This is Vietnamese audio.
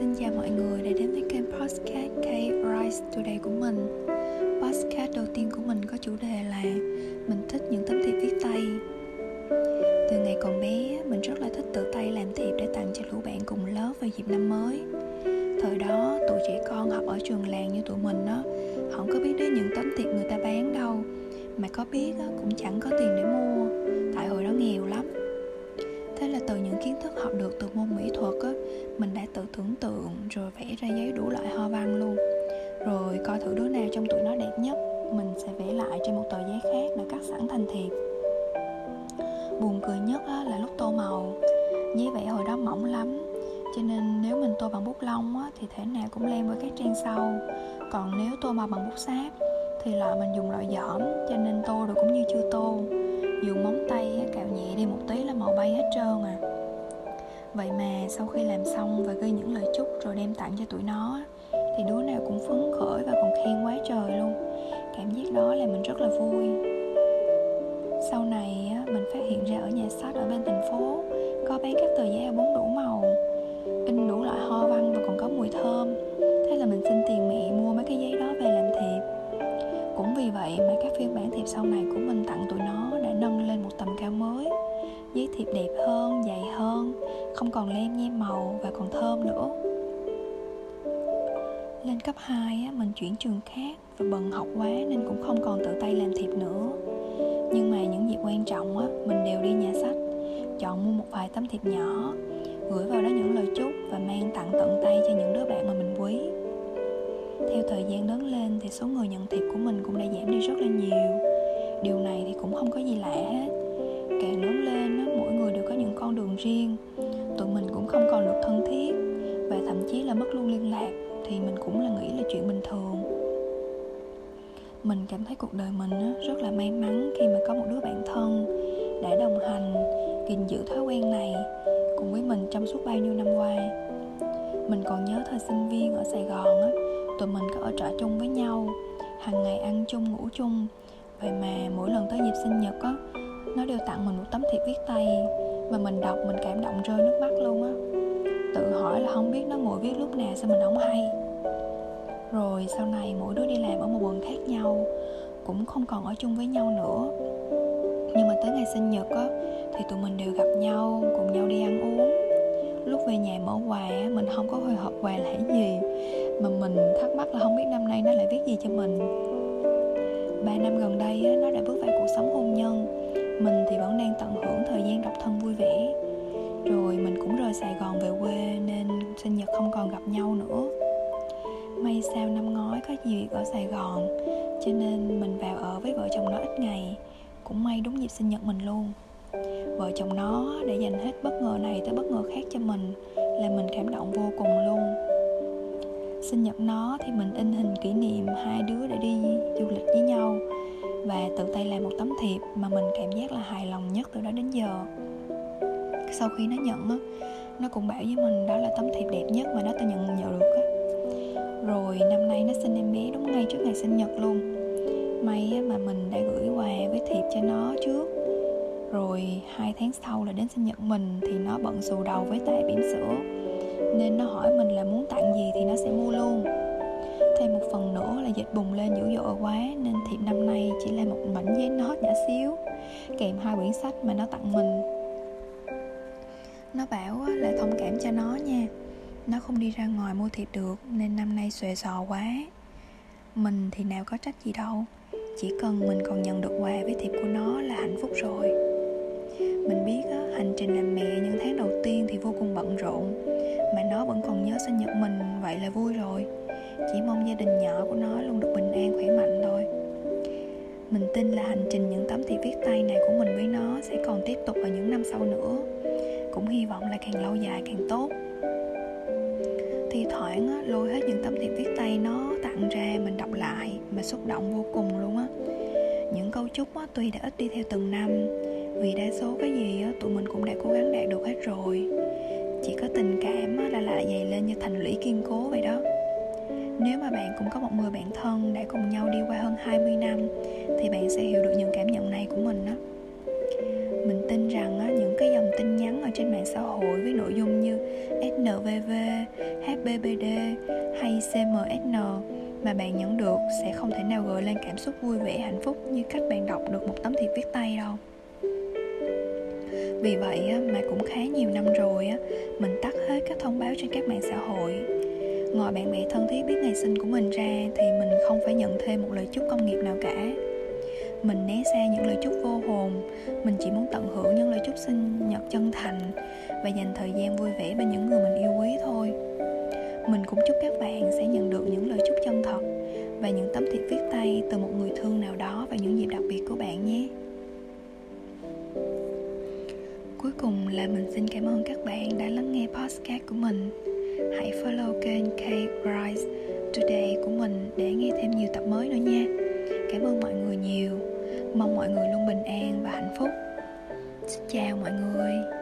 Xin chào mọi người đã đến với kênh podcast K Rise Today của mình. Podcast đầu tiên của mình có chủ đề là Mình thích những tấm thiệp viết tay. Từ ngày còn bé, mình rất là thích tự tay làm thiệp để tặng cho lũ bạn cùng lớp vào dịp năm mới. Thời đó, tụi trẻ con học ở trường làng như tụi mình á Không có biết đến những tấm thiệp người ta bán đâu. Mà có biết cũng chẳng có tiền để mua. Tại hồi đó nghèo lắm từ những kiến thức học được từ môn mỹ thuật á, mình đã tự tưởng tượng rồi vẽ ra giấy đủ loại hoa văn luôn. Rồi coi thử đứa nào trong tụi nó đẹp nhất, mình sẽ vẽ lại trên một tờ giấy khác để cắt sẵn thành thiệp. Buồn cười nhất á, là lúc tô màu, giấy vẽ hồi đó mỏng lắm, cho nên nếu mình tô bằng bút lông á, thì thể nào cũng lem với các trang sau. Còn nếu tô màu bằng bút sáp thì loại mình dùng loại giỏm cho nên tô được cũng như chưa tô tí bay hết trơn à. Vậy mà sau khi làm xong và ghi những lời chúc rồi đem tặng cho tụi nó thì đứa nào cũng phấn khởi và còn khen quá trời luôn. Cảm giác đó làm mình rất là vui. Sau này mình phát hiện ra ở nhà sách ở bên thành phố có bán các tờ giấy A4 đủ màu, in đủ loại hoa văn và còn có mùi đẹp hơn dày hơn không còn lem nhem màu và còn thơm nữa. Lên cấp 2 á, mình chuyển trường khác và bận học quá nên cũng không còn tự tay làm thiệp nữa. Nhưng mà những dịp quan trọng á, mình đều đi nhà sách chọn mua một vài tấm thiệp nhỏ gửi vào đó những lời chúc và mang tặng tận tay cho những đứa bạn mà mình quý. Theo thời gian lớn lên thì số người nhận thiệp của mình cũng đã giảm đi rất là nhiều. Điều này thì cũng không có gì lạ hết. Càng lớn riêng. Tụi mình cũng không còn được thân thiết và thậm chí là mất luôn liên lạc thì mình cũng là nghĩ là chuyện bình thường. Mình cảm thấy cuộc đời mình rất là may mắn khi mà có một đứa bạn thân đã đồng hành, gìn giữ thói quen này cùng với mình trong suốt bao nhiêu năm qua. Mình còn nhớ thời sinh viên ở sài gòn á, tụi mình có ở trọ chung với nhau, hàng ngày ăn chung, ngủ chung. Vậy mà mỗi lần tới dịp sinh nhật á nó đều tặng mình một tấm thiệp viết tay mà mình đọc, mình cảm động rơi nước mắt luôn á. Tự hỏi là không biết nó ngồi viết lúc nào sao mình không hay. Rồi sau này mỗi đứa đi làm ở một quận khác nhau, cũng không còn ở chung với nhau nữa. Nhưng mà tới ngày sinh nhật á, thì tụi mình đều gặp nhau, cùng nhau đi ăn uống. Lúc về nhà mở quà mình không có hồi hộp quà là gì, mà mình thắc mắc là không biết năm nay nó lại viết gì cho mình. Ba năm gần đây nó đã bước vào cuộc sống hôn nhân mình thì vẫn đang tận hưởng thời gian độc thân vui vẻ. Rồi mình cũng rời sài gòn về quê nên sinh nhật không còn gặp nhau nữa. May sao năm ngoái có gì ở sài gòn, cho nên mình vào ở với vợ chồng nó ít ngày. Cũng may đúng dịp sinh nhật mình luôn. Vợ chồng nó để dành hết bất ngờ này tới bất ngờ khác cho mình, là mình cảm động vô cùng luôn. Sinh nhật nó thì mình in hình kỷ niệm hai đứa để đi và tự tay làm một tấm thiệp mà mình cảm giác là hài lòng nhất từ đó đến giờ. Sau khi nó nhận á nó cũng bảo với mình đó là tấm thiệp đẹp nhất mà nó tự nhận nhận được á. Rồi năm nay nó sinh em bé đúng ngay trước ngày sinh nhật luôn. May á, mà mình đã gửi quà với thiệp cho nó trước. Rồi hai tháng sau là đến sinh nhật mình thì nó bận xù đầu với tại bỉm sữa. Nên nó hỏi mình là muốn tặng gì thì nó sẽ mua luôn thêm một phần nữa là dịch bùng lên dữ dội quá nên thiệp năm nay chỉ là một mảnh giấy nốt nhỏ xíu kèm hai quyển sách mà nó tặng mình. Nó bảo là thông cảm cho nó nha. Nó không đi ra ngoài mua thiệp được nên năm nay xòe xò quá. Mình thì nào có trách gì đâu chỉ cần mình còn nhận được quà với thiệp của nó là hạnh phúc rồi. Mình biết á, hành trình làm mẹ những tháng đầu tiên thì vô cùng bận rộn mà nó vẫn còn nhớ sinh nhật mình vậy là vui rồi chỉ mong gia đình nhỏ của nó luôn được bình an khỏe mạnh thôi. Mình tin là hành trình những tấm thiệp viết tay này của mình với nó sẽ còn tiếp tục ở những năm sau nữa. Cũng hy vọng là càng lâu dài càng tốt. Thi thoảng á, lôi hết những tấm thiệp viết tay nó tặng ra mình đọc lại mà xúc động vô cùng luôn á. Những câu chúc á, tuy đã ít đi theo từng năm vì đa số cái gì á, tụi mình cũng đã cố gắng đạt được hết rồi. Chỉ có tình cảm á, là lại dày lên như thành lũy kiên cố vậy đó nếu mà bạn cũng có một người bạn thân đã cùng nhau đi qua hơn 20 năm thì bạn sẽ hiểu được những cảm nhận này của mình đó mình tin rằng á, những cái dòng tin nhắn ở trên mạng xã hội với nội dung như SNVV, HBBD hay CMSN mà bạn nhận được sẽ không thể nào gợi lên cảm xúc vui vẻ hạnh phúc như cách bạn đọc được một tấm thiệp viết tay đâu. Vì vậy mà cũng khá nhiều năm rồi mình tắt hết các thông báo trên các mạng xã hội ngoài bạn bè thân thiết biết ngày sinh của mình ra thì mình không phải nhận thêm một lời chúc công nghiệp nào cả. Mình né xa những lời chúc vô hồn, mình chỉ muốn tận hưởng những lời chúc sinh nhật chân thành và dành thời gian vui vẻ bên những người mình yêu quý thôi. Mình cũng chúc các bạn sẽ nhận được những lời chúc chân thật và những tấm thiệp viết tay từ một người thương nào đó vào những dịp đặc biệt của bạn nhé. Cuối cùng là mình xin cảm ơn các bạn đã lắng nghe podcast của mình hãy follow kênh K Rise Today của mình để nghe thêm nhiều tập mới nữa nha. Cảm ơn mọi người nhiều. Mong mọi người luôn bình an và hạnh phúc. Xin chào mọi người.